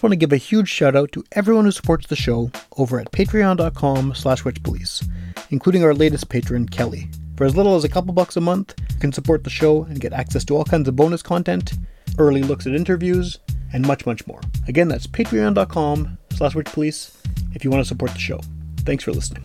Just want to give a huge shout out to everyone who supports the show over at patreon.com slash witchpolice, including our latest patron, Kelly. For as little as a couple bucks a month, you can support the show and get access to all kinds of bonus content, early looks at interviews, and much, much more. Again, that's patreon.com slash witchpolice if you want to support the show. Thanks for listening.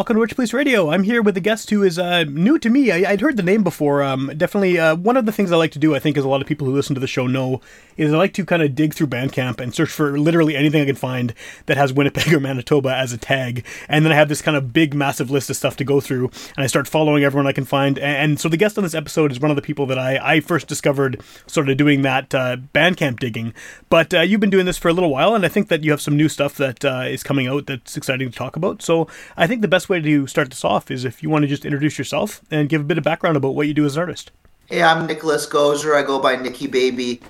Welcome to Witchpolice Radio. I'm here with a guest who is uh, new to me. I, would heard the name before. Um, definitely, uh, one of the things I like to do, I think, as a lot of people who listen to the show know, is I like to kind of dig through Bandcamp and search for literally anything I can find that has Winnipeg or Manitoba as a tag. And then I have this kind of big, massive list of stuff to go through, and I start following everyone I can find. And, and so the guest on this episode is one of the people that I, I first discovered sort of doing that uh, Bandcamp digging. But uh, you've been doing this for a little while, and I think that you have some new stuff that uh, is coming out that's exciting to talk about. So I think the best way to start this off is if you want to just introduce yourself and give a bit of background about what you do as an artist. Hey, I'm Nicholas Goszer. I go by Nickybaby.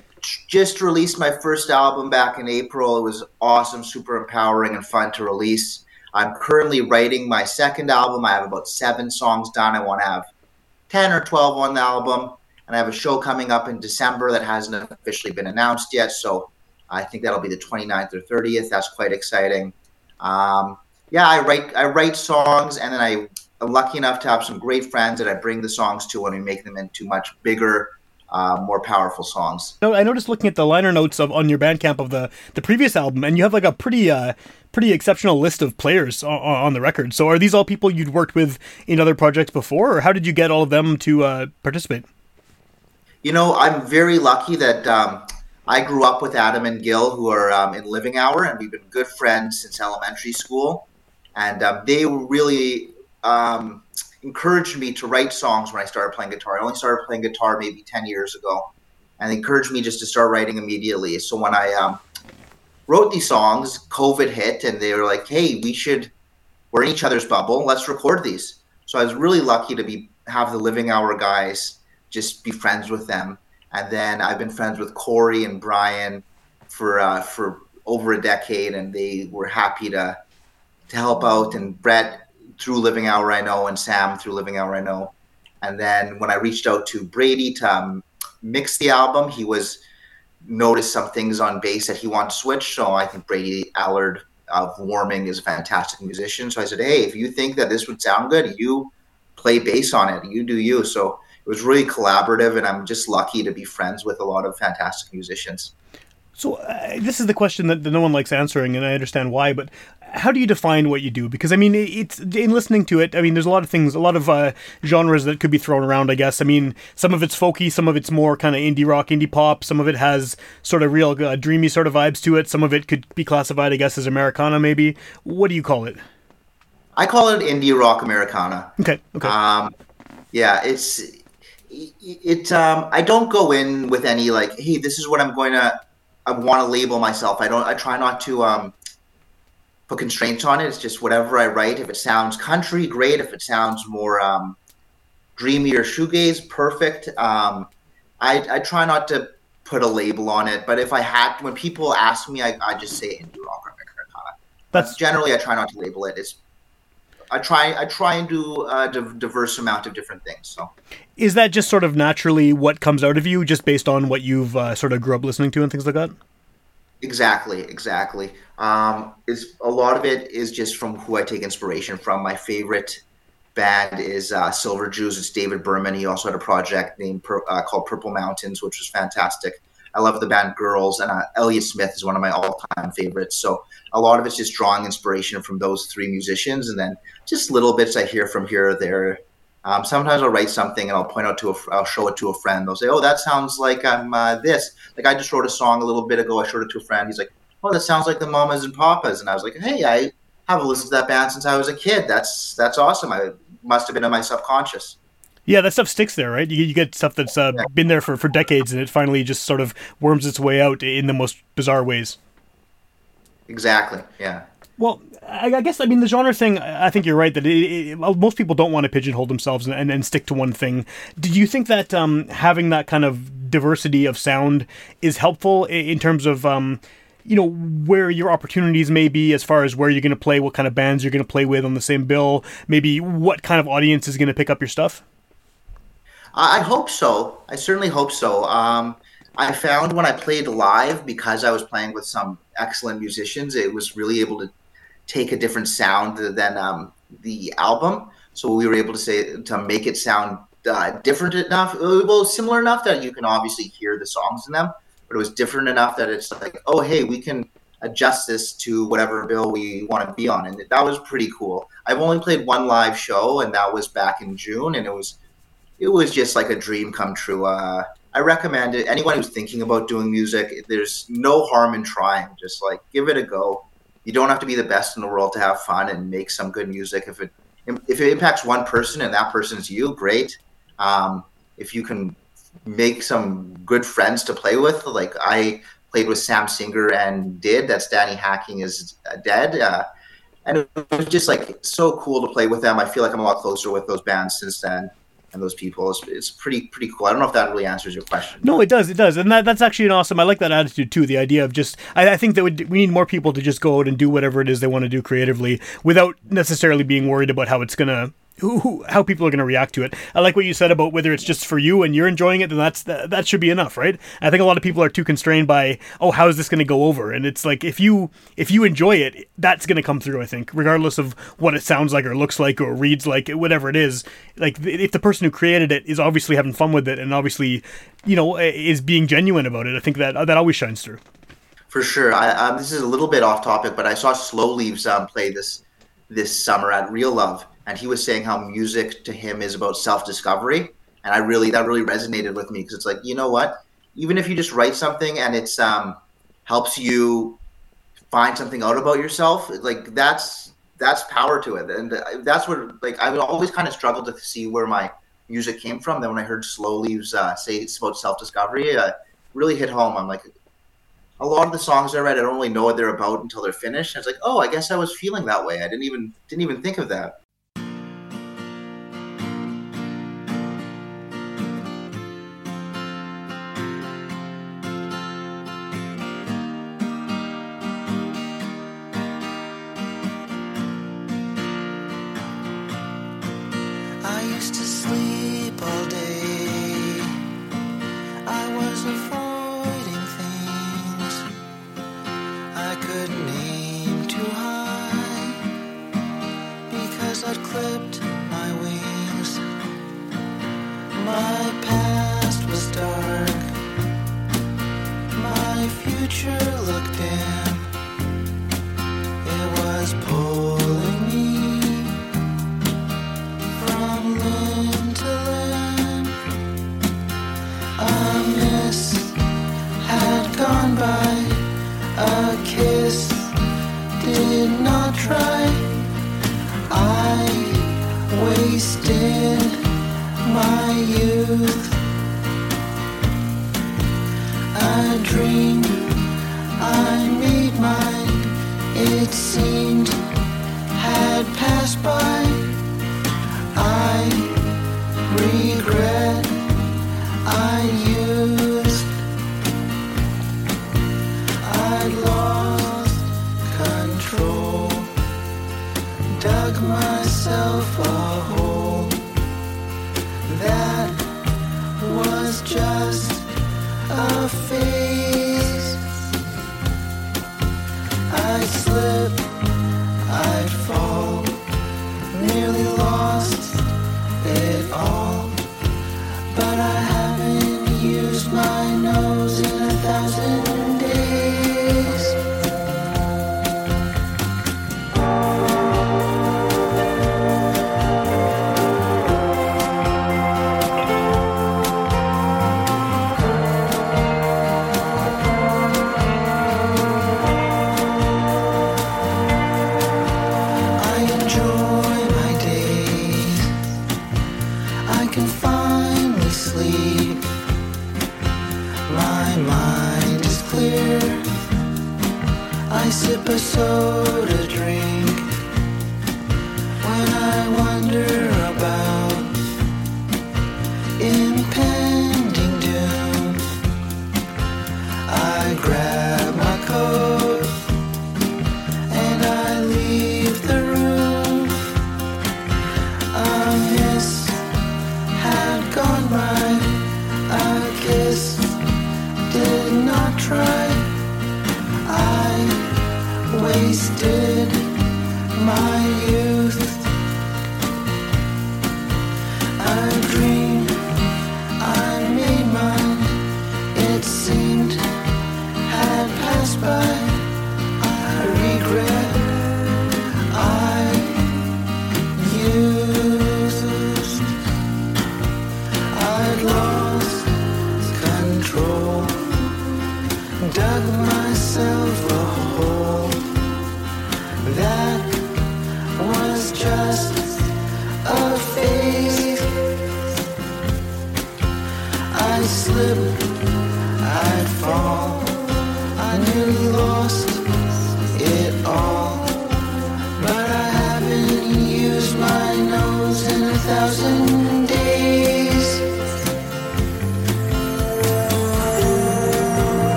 Just released my first album back in April. It was awesome, super empowering, and fun to release. I'm currently writing my second album. I have about seven songs done. I want to have 10 or 12 on the album. And I have a show coming up in December that hasn't officially been announced yet. So I think that'll be the 29th or 30th. That's quite exciting. Um, yeah, I write I write songs, and then I am lucky enough to have some great friends that I bring the songs to, and we make them into much bigger, uh, more powerful songs. So I noticed looking at the liner notes of on your Bandcamp of the the previous album, and you have like a pretty uh, pretty exceptional list of players on, on, the record. So are these all people you'd worked with in other projects before, or how did you get all of them to uh, participate? You know, I'm very lucky that. Um, I grew up with Adam and Gil, who are um, in Living Hour, and we've been good friends since elementary school and um, they really um, encouraged me to write songs when I started playing guitar. I only started playing guitar maybe ten years ago, and they encouraged me just to start writing immediately. So when I um, wrote these songs, COVID hit, and they were like, "Hey, we should we're in each other's bubble. Let's record these." So I was really lucky to be have the Living Hour guys just be friends with them, and then I've been friends with Corey and Brian for uh, for over a decade, and they were happy to to help out, and Brett through Living Hour I know, and Sam through Living Hour I know. And then when I reached out to Brady to um, mix the album, he was noticed some things on bass that he wanted to switch. So I think Brady Allard of Warming is a fantastic musician. So I said, hey, if you think that this would sound good, you play bass on it. You do you. So it was really collaborative, and I'm just lucky to be friends with a lot of fantastic musicians. So uh, this is the question that, that, no one likes answering, and I understand why. But how do you define what you do? Because I mean, it's in listening to it. I mean, there's a lot of things, a lot of uh, genres that could be thrown around. I guess. I mean, some of it's folky, some of it's more kind of indie rock, indie pop. Some of it has sort of real uh, dreamy sort of vibes to it. Some of it could be classified, I guess, as Americana. Maybe. What do you call it? I call it indie rock Americana. Okay. Okay. Um, yeah, it's it. um, I don't go in with any like, hey, this is what I'm going to I want to label myself. I don't. I try not to um, put constraints on it. It's just whatever I write. If it sounds country, great. If it sounds more um, dreamy or shoegaze, perfect. Um, I, I try not to put a label on it. But if I had, when people ask me, I, I just say indie rock or Americana. That's generally I try not to label it. It's I try I try and do a diverse amount of different things. So, is that just sort of naturally what comes out of you, just based on what you've uh, sort of grew up listening to and things like that? Exactly, exactly. Um, is a lot of it is just from who I take inspiration from. My favorite band is uh, Silver Jews. It's David Berman. He also had a project named uh, called Purple Mountains, which was fantastic. I love the band Girls, and uh, Elliott Smith is one of my all-time favorites. So a lot of it's just drawing inspiration from those three musicians, and then just little bits I hear from here or there. Um, sometimes I'll write something and I'll point out to a, I'll show it to a friend. They'll say, "Oh, that sounds like I'm uh, this." Like I just wrote a song a little bit ago. I showed it to a friend. He's like, "Oh, that sounds like the Mamas and Papas," and I was like, "Hey, I haven't listened to that band since I was a kid. That's that's awesome. I must have been in my subconscious." Yeah, that stuff sticks there, right? You, you get stuff that's uh, been there for, for decades, and it finally just sort of worms its way out in the most bizarre ways. Exactly. Yeah. Well, I, guess I mean the genre thing. I think you're right that it, it, most people don't want to pigeonhole themselves and, and, and, stick to one thing. Do you think that um, having that kind of diversity of sound is helpful in terms of um, you know where your opportunities may be as far as where you're going to play, what kind of bands you're going to play with on the same bill, maybe what kind of audience is going to pick up your stuff? I hope so. I certainly hope so. Um, I found when I played live, because I was playing with some excellent musicians, it was really able to take a different sound than um, the album. So we were able to say to make it sound uh, different enough, uh, well, similar enough that you can obviously hear the songs in them, but it was different enough that it's like, oh, hey, we can adjust this to whatever bill we want to be on, and that was pretty cool. I've only played one live show, and that was back in June, and it was it was just like a dream come true. Uh, I recommend it. Anyone who's thinking about doing music, there's no harm in trying. Just like give it a go. You don't have to be the best in the world to have fun and make some good music. If it if it impacts one person and that person's you, great. Um, if you can make some good friends to play with, like I played with Sam Singer and did. That's Danny Hacking is dead. Uh, and it was just like so cool to play with them. I feel like I'm a lot closer with those bands since then and those people. It's, it's pretty pretty cool. I don't know if that really answers your question. No, it does. It does, and that, that's actually an awesome. I like that attitude too. The idea of just I, I think that we need more people to just go out and do whatever it is they want to do creatively without necessarily being worried about how it's gonna who, how people are going to react to it. I like what you said about whether it's just for you and you're enjoying it, then that's that, that should be enough, right? I think a lot of people are too constrained by, oh, how is this going to go over? And it's like if you if you enjoy it, that's going to come through. I think, regardless of what it sounds like or looks like or reads like, whatever it is. Like if the person who created it is obviously having fun with it and obviously, you know, is being genuine about it, I think that that always shines through. For sure. I, um, this is a little bit off topic, but I saw Slow Leaves um, play this this summer at Real Love and he was saying how music to him is about self-discovery. And i really that really resonated with me because it's like you know what? Even if you just write something and it's um helps you find something out about yourself like that's that's power to it. And that's what like i've always kind of struggled to see where my music came from. Then when i heard slow leaves uh, say it's about self-discovery uh, really hit home. I'm like a lot of the songs i write i don't really know what they're about until they're finished. And it's like oh i guess i was feeling that way. I didn't even didn't even think of that control. Dug myself a hole that was just a fear.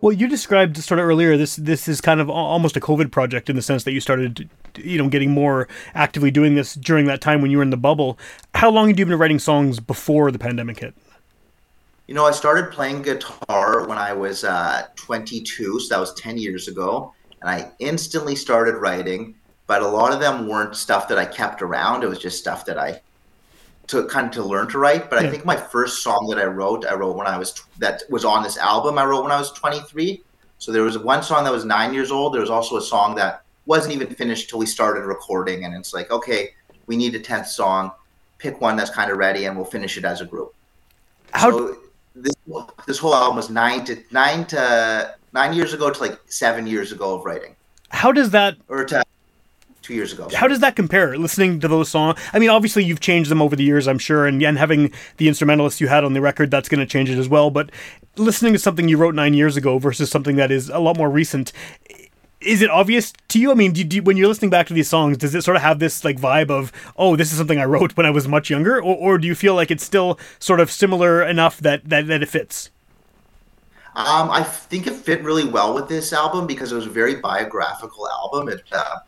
Well, you described sort of earlier this this is kind of almost a COVID project in the sense that you started, you know, getting more actively doing this during that time when you were in the bubble. How long had you been writing songs before the pandemic hit? You know, I started playing guitar when I was uh, 22, so that was 10 years ago, and I instantly started writing. But a lot of them weren't stuff that I kept around. It was just stuff that I took kind of to learn to write. But Yeah. I think my first song that I wrote, I wrote when I was that was on this album. I wrote when I was 23. So there was one song that was nine years old. There was also a song that wasn't even finished till we started recording, and it's like, okay, we need a tenth song. Pick one that's kind of ready, and we'll finish it as a group. How so this this whole album was nine to nine to nine years ago to like seven years ago of writing, how does that or to two years ago. how does that compare listening to those songs i mean obviously you've changed them over the years i'm sure and, and having the instrumentalists you had on the record that's going to change it as well but listening to something you wrote nine years ago versus something that is a lot more recent is it obvious to you i mean do, do, when you're listening back to these songs does it sort of have this like vibe of oh this is something i wrote when i was much younger or, or do you feel like it's still sort of similar enough that, that, that it fits Um, I think it fit really well with this album because it was a very biographical album. It uh,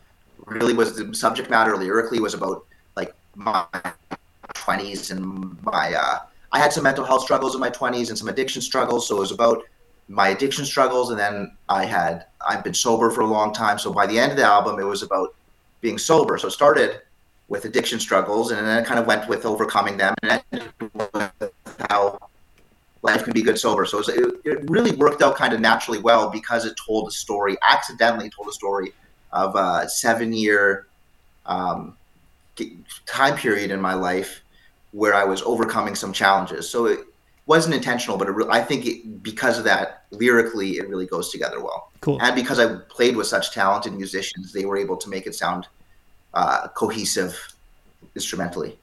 really was the subject matter lyrically was about like my twenties and my uh, I had some mental health struggles in my twenties and some addiction struggles. So it was about my addiction struggles, and then I had I've been sober for a long time. So by the end of the album, it was about being sober. So it started with addiction struggles, and then it kind of went with overcoming them, and how life can be good sober. So it, was, it, it really worked out kind of naturally well because it told a story, accidentally told a story of a seven year um, time period in my life where I was overcoming some challenges. So it wasn't intentional, but it re- I think it, because of that, lyrically, it really goes together well. Cool. And because I played with such talented musicians, they were able to make it sound uh, cohesive instrumentally.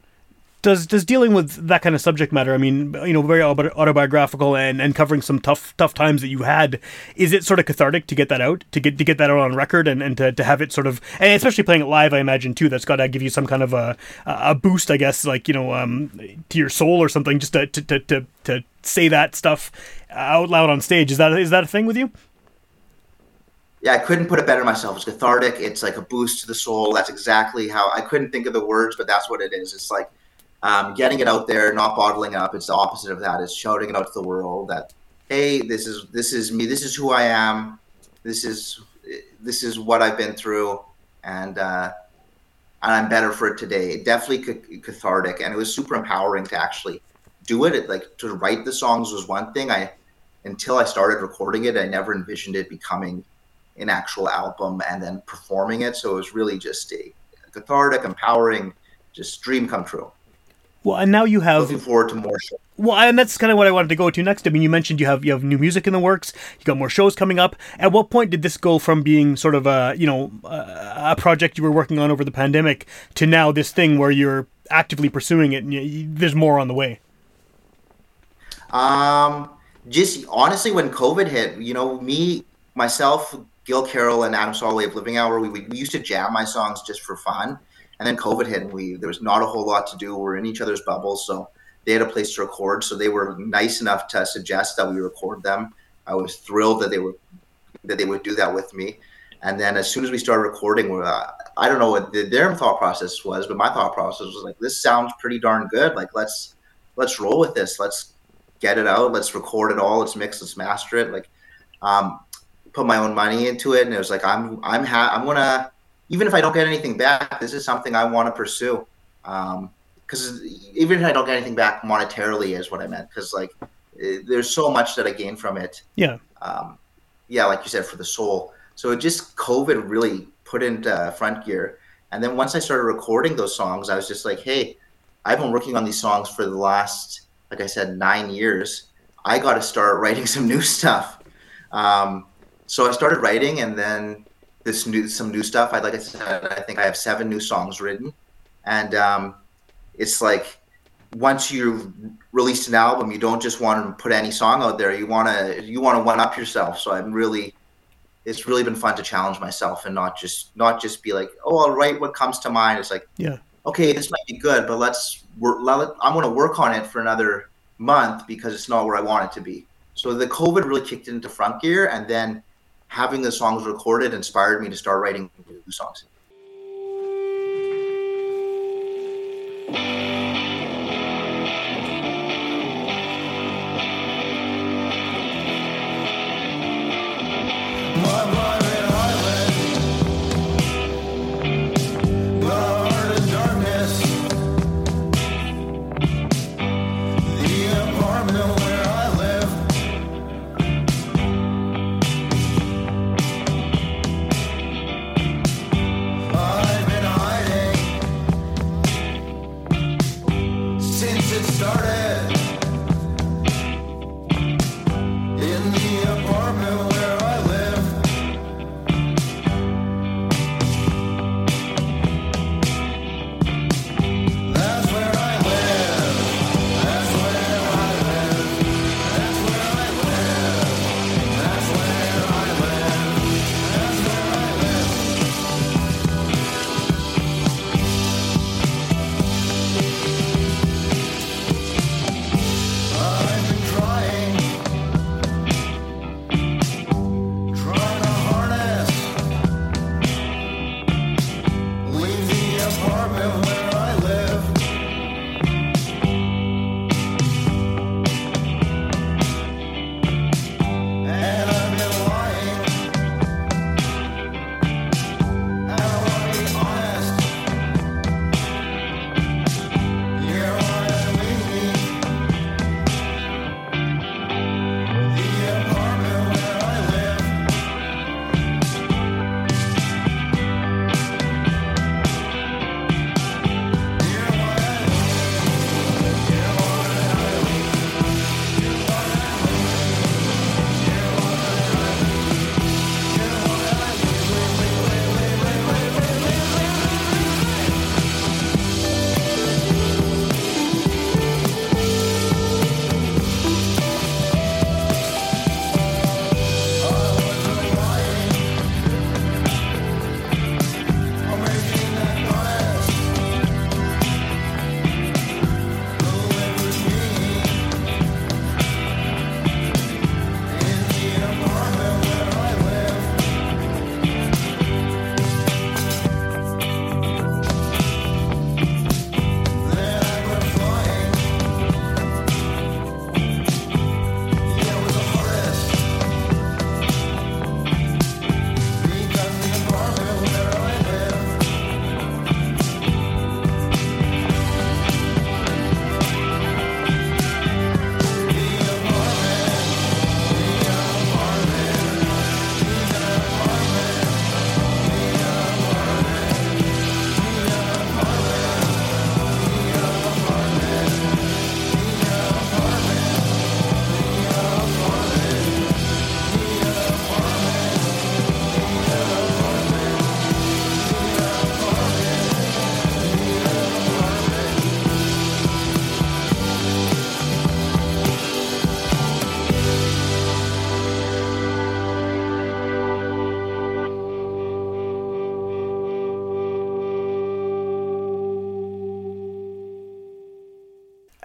Does does dealing with that kind of subject matter i mean you know very autobiographical and and covering some tough tough times that you had is it sort of cathartic to get that out to get to get that out on record and, and to, to have it sort of and especially playing it live i imagine too that's got to give you some kind of a a boost i guess like you know um to your soul or something just to to to, to, to say that stuff out loud on stage is that is that a thing with you yeah, I couldn't put it better myself. It's cathartic. It's like a boost to the soul. That's exactly how I couldn't think of the words, but that's what it is. It's like um, getting it out there, not bottling up. It's the opposite of that. It's shouting it out to the world that, hey, this is this is me. This is who I am. This is this is what I've been through, and uh, and I'm better for it today. It definitely ca- cathartic, and it was super empowering to actually do it. it. Like to write the songs was one thing. I until I started recording it, I never envisioned it becoming an actual album and then performing it. So it was really just a cathartic, empowering, just dream come true. Well and now you have Looking forward to more shows. Well, and that's kind of what I wanted to go to next. I mean, you mentioned you have you have new music in the works. You got more shows coming up. At what point did this go from being sort of a you know a project you were working on over the pandemic to now this thing where you're actively pursuing it and you, there's more on the way? Um, just honestly, when COVID hit, you know, me, myself, Gil Carroll, and Adam Solway of Living Hour, we, we used to jam my songs just for fun. And then COVID hit, and we there was not a whole lot to do. We are in each other's bubbles, so they had a place to record. So they were nice enough to suggest that we record them. I was thrilled that they were that they would do that with me. And then as soon as we started recording, uh, I don't know what the, their thought process was, but my thought process was like, this sounds pretty darn good. Like let's let's roll with this. Let's get it out. Let's record it all. Let's mix. Let's master it. Like, um, put my own money into it, and it was like I'm I'm ha- I'm gonna even if I don't get anything back, this is something I want to pursue. Because um, even if I don't get anything back monetarily, is what I meant. Because like eh, there's so much that I gain from it. Yeah. Um, yeah, like you said, for the soul. So it just COVID really put into front gear. And then once I started recording those songs, I was just like, hey, I've been working on these songs for the last, like I said, nine years. I got to start writing some new stuff. Um, so I started writing, and then this new some new stuff. I like I said, I think I have seven new songs written, and um, it's like once you've released an album, you don't just want to put any song out there. You want to you want to one up yourself. So I'm really it's really been fun to challenge myself and not just not just be like, oh, I'll write what comes to mind. It's like, yeah, okay, this might be good, but let's work. Let, I'm going to work on it for another month because it's not where I want it to be. So the COVID really kicked into front gear, and then having the songs recorded inspired me to start writing new songs.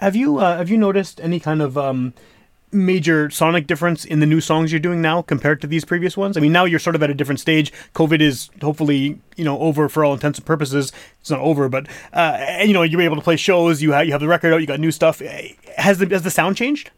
Have you uh, have you noticed any kind of um, major sonic difference in the new songs you're doing now compared to these previous ones? I mean, now you're sort of at a different stage. COVID is hopefully you know over for all intents and purposes. It's not over, but uh, and, you know you're able to play shows. You have you have the record out. You got new stuff. Has the has the sound changed?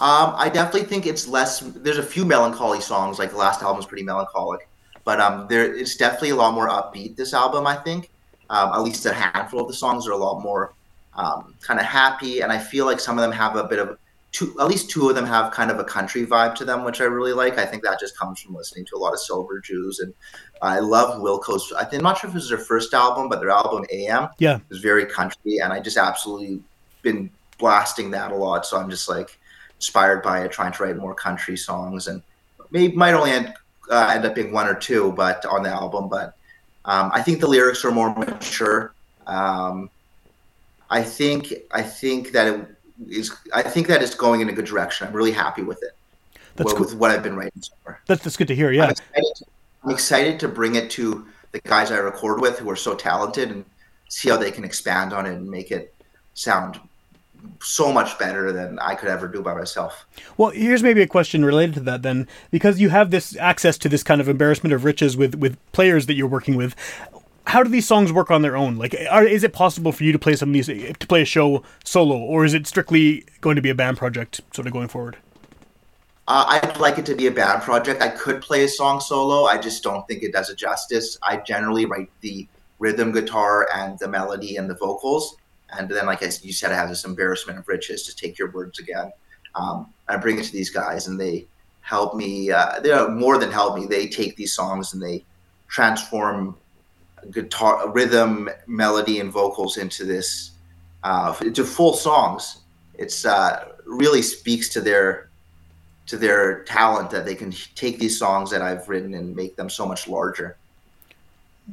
Um, I definitely think it's less. There's a few melancholy songs, like the last album is pretty melancholic, but um, there it's definitely a lot more upbeat. This album, I think, um, at least a handful of the songs are a lot more um, kind of happy, and I feel like some of them have a bit of two. At least two of them have kind of a country vibe to them, which I really like. I think that just comes from listening to a lot of Silver Jews, and I love Wilco's. I think, I'm not sure if it was their first album, but their album AM, Yeah. is very country, and I just absolutely been blasting that a lot. So I'm just like inspired by it, trying to write more country songs, and maybe might only end, uh, end up being one or two, but on the album. But um, I think the lyrics are more mature. Um, I think I think that it is. I think that it's going in a good direction. I'm really happy with it. That's with, cool. what I've been writing so far. That's that's good to hear. Yeah. I'm excited, to, I'm excited to bring it to the guys I record with who are so talented and see how they can expand on it and make it sound so much better than I could ever do by myself. Well, here's maybe a question related to that then, because you have this access to this kind of embarrassment of riches with with players that you're working with. How do these songs work on their own? Like, are, is it possible for you to play some of these to play a show solo, or is it strictly going to be a band project, sort of going forward? Uh, I'd like it to be a band project. I could play a song solo. I just don't think it does it justice. I generally write the rhythm guitar and the melody and the vocals. And then, like I, you said, I have this embarrassment of riches to take your words again. Um, I bring it to these guys and they help me. Uh, they're more than help me. They take these songs and they transform guitar, rhythm, melody, and vocals into this, uh, into full songs. It's uh, really speaks to their to their talent that they can take these songs that I've written and make them so much larger.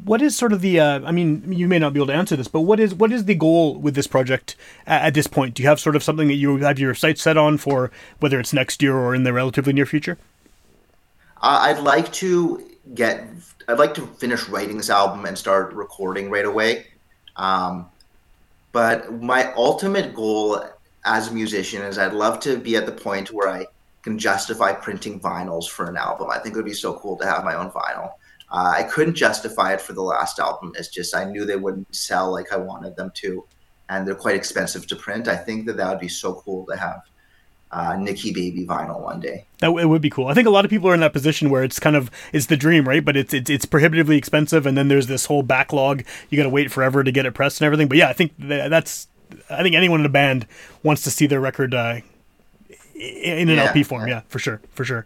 What is sort of the? Uh, I mean, you may not be able to answer this, but what is what is the goal with this project at, at this point? Do you have sort of something that you have your sights set on for, whether it's next year or in the relatively near future? Uh, I'd like to get. I'd like to finish writing this album and start recording right away. Um, but my ultimate goal as a musician is I'd love to be at the point where I can justify printing vinyls for an album. I think it would be so cool to have my own vinyl. Uh, I couldn't justify it for the last album. It's just I knew they wouldn't sell like I wanted them to, and they're quite expensive to print. I think that that would be so cool to have uh, Nickybaby vinyl one day. That it would be cool. I think a lot of people are in that position where it's kind of it's the dream, right? But it's it's, it's prohibitively expensive, and then there's this whole backlog. You got to wait forever to get it pressed and everything. But yeah, I think that, that's I think anyone in a band wants to see their record uh, in an Yeah. LP form. Yeah, for sure, for sure.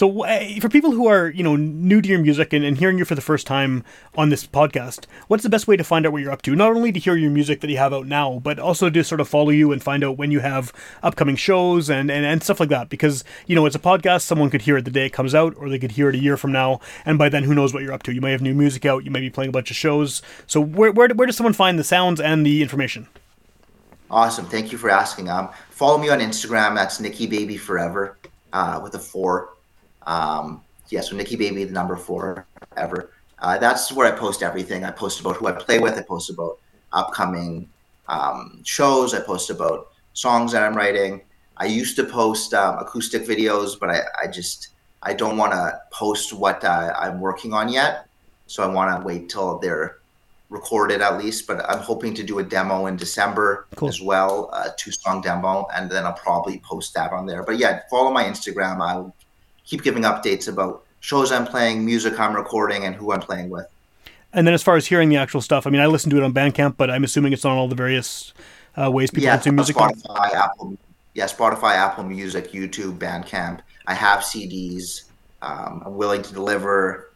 So, uh, for people who are you know new to your music and, and hearing you for the first time on this podcast, what's the best way to find out what you're up to? Not only to hear your music that you have out now, but also to sort of follow you and find out when you have upcoming shows and, and, and stuff like that. Because you know it's a podcast, someone could hear it the day it comes out, or they could hear it a year from now, and by then who knows what you're up to? You may have new music out, you may be playing a bunch of shows. So where where, where does someone find the sounds and the information? Awesome. Thank you for asking. Um, follow me on Instagram. That's Nickybaby Forever uh, with a four. Um, yeah, so Nickybaby, the number four ever. Uh, that's where I post everything. I post about who I play with. I post about upcoming um, shows. I post about songs that I'm writing. I used to post um, acoustic videos, but I, I just I don't want to post what uh, I'm working on yet. So I want to wait till they're recorded at least. But I'm hoping to do a demo in December Cool. as well, a two song demo, and then I'll probably post that on there. But yeah, follow my Instagram. I'll keep giving updates about shows I'm playing, music I'm recording, and who I'm playing with. And then as far as hearing the actual stuff, I mean, I listen to it on Bandcamp, but I'm assuming it's on all the various uh, ways people yeah, consume music. Spotify, Apple, yeah, Spotify, Apple Music, YouTube, Bandcamp. I have CDs. Um, I'm willing to deliver,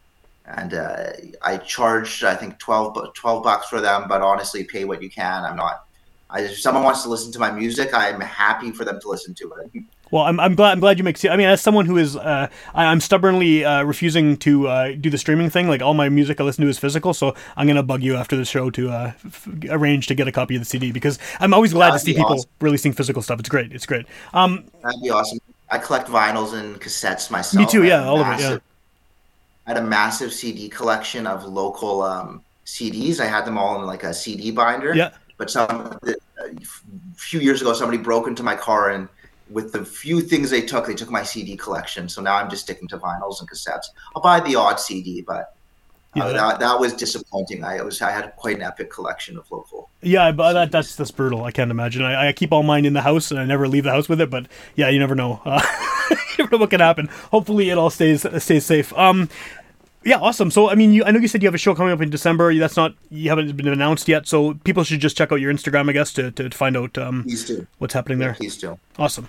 and uh, I charge I think 12, 12 bucks for them. But honestly, pay what you can. I'm not. I, if someone wants to listen to my music, I'm happy for them to listen to it. Well, I'm, I'm glad I'm glad you make. I mean, as someone who is, uh, I, I'm stubbornly uh, refusing to uh, do the streaming thing. Like all my music I listen to is physical, so I'm gonna bug you after the show to uh, f- arrange to get a copy of the CD because I'm always glad to That'd see people awesome. releasing physical stuff. It's great. It's great. Um, That'd be awesome. I collect vinyls and cassettes myself. Me too, yeah, all of it, yeah. I had a massive CD collection of local um, CDs. I had them all in like a CD binder. yeah. But some a few years ago, somebody broke into my car and with the few things they took, they took my CD collection. So now I'm just sticking to vinyls and cassettes. I'll buy the odd CD, but Yeah, uh, that- that, that was disappointing. I was I had quite an epic collection of local. Yeah, but that, that's that's brutal. I can't imagine. I, I keep all mine in the house and I never leave the house with it. But yeah, you never know. Uh, you never know what can happen. Hopefully, it all stays stays safe. Um, yeah, awesome. So I mean, you, I know you said you have a show coming up in December. That's not you haven't been announced yet. So people should just check out your Instagram, I guess, to to find out um, what's happening there. Please do. Awesome.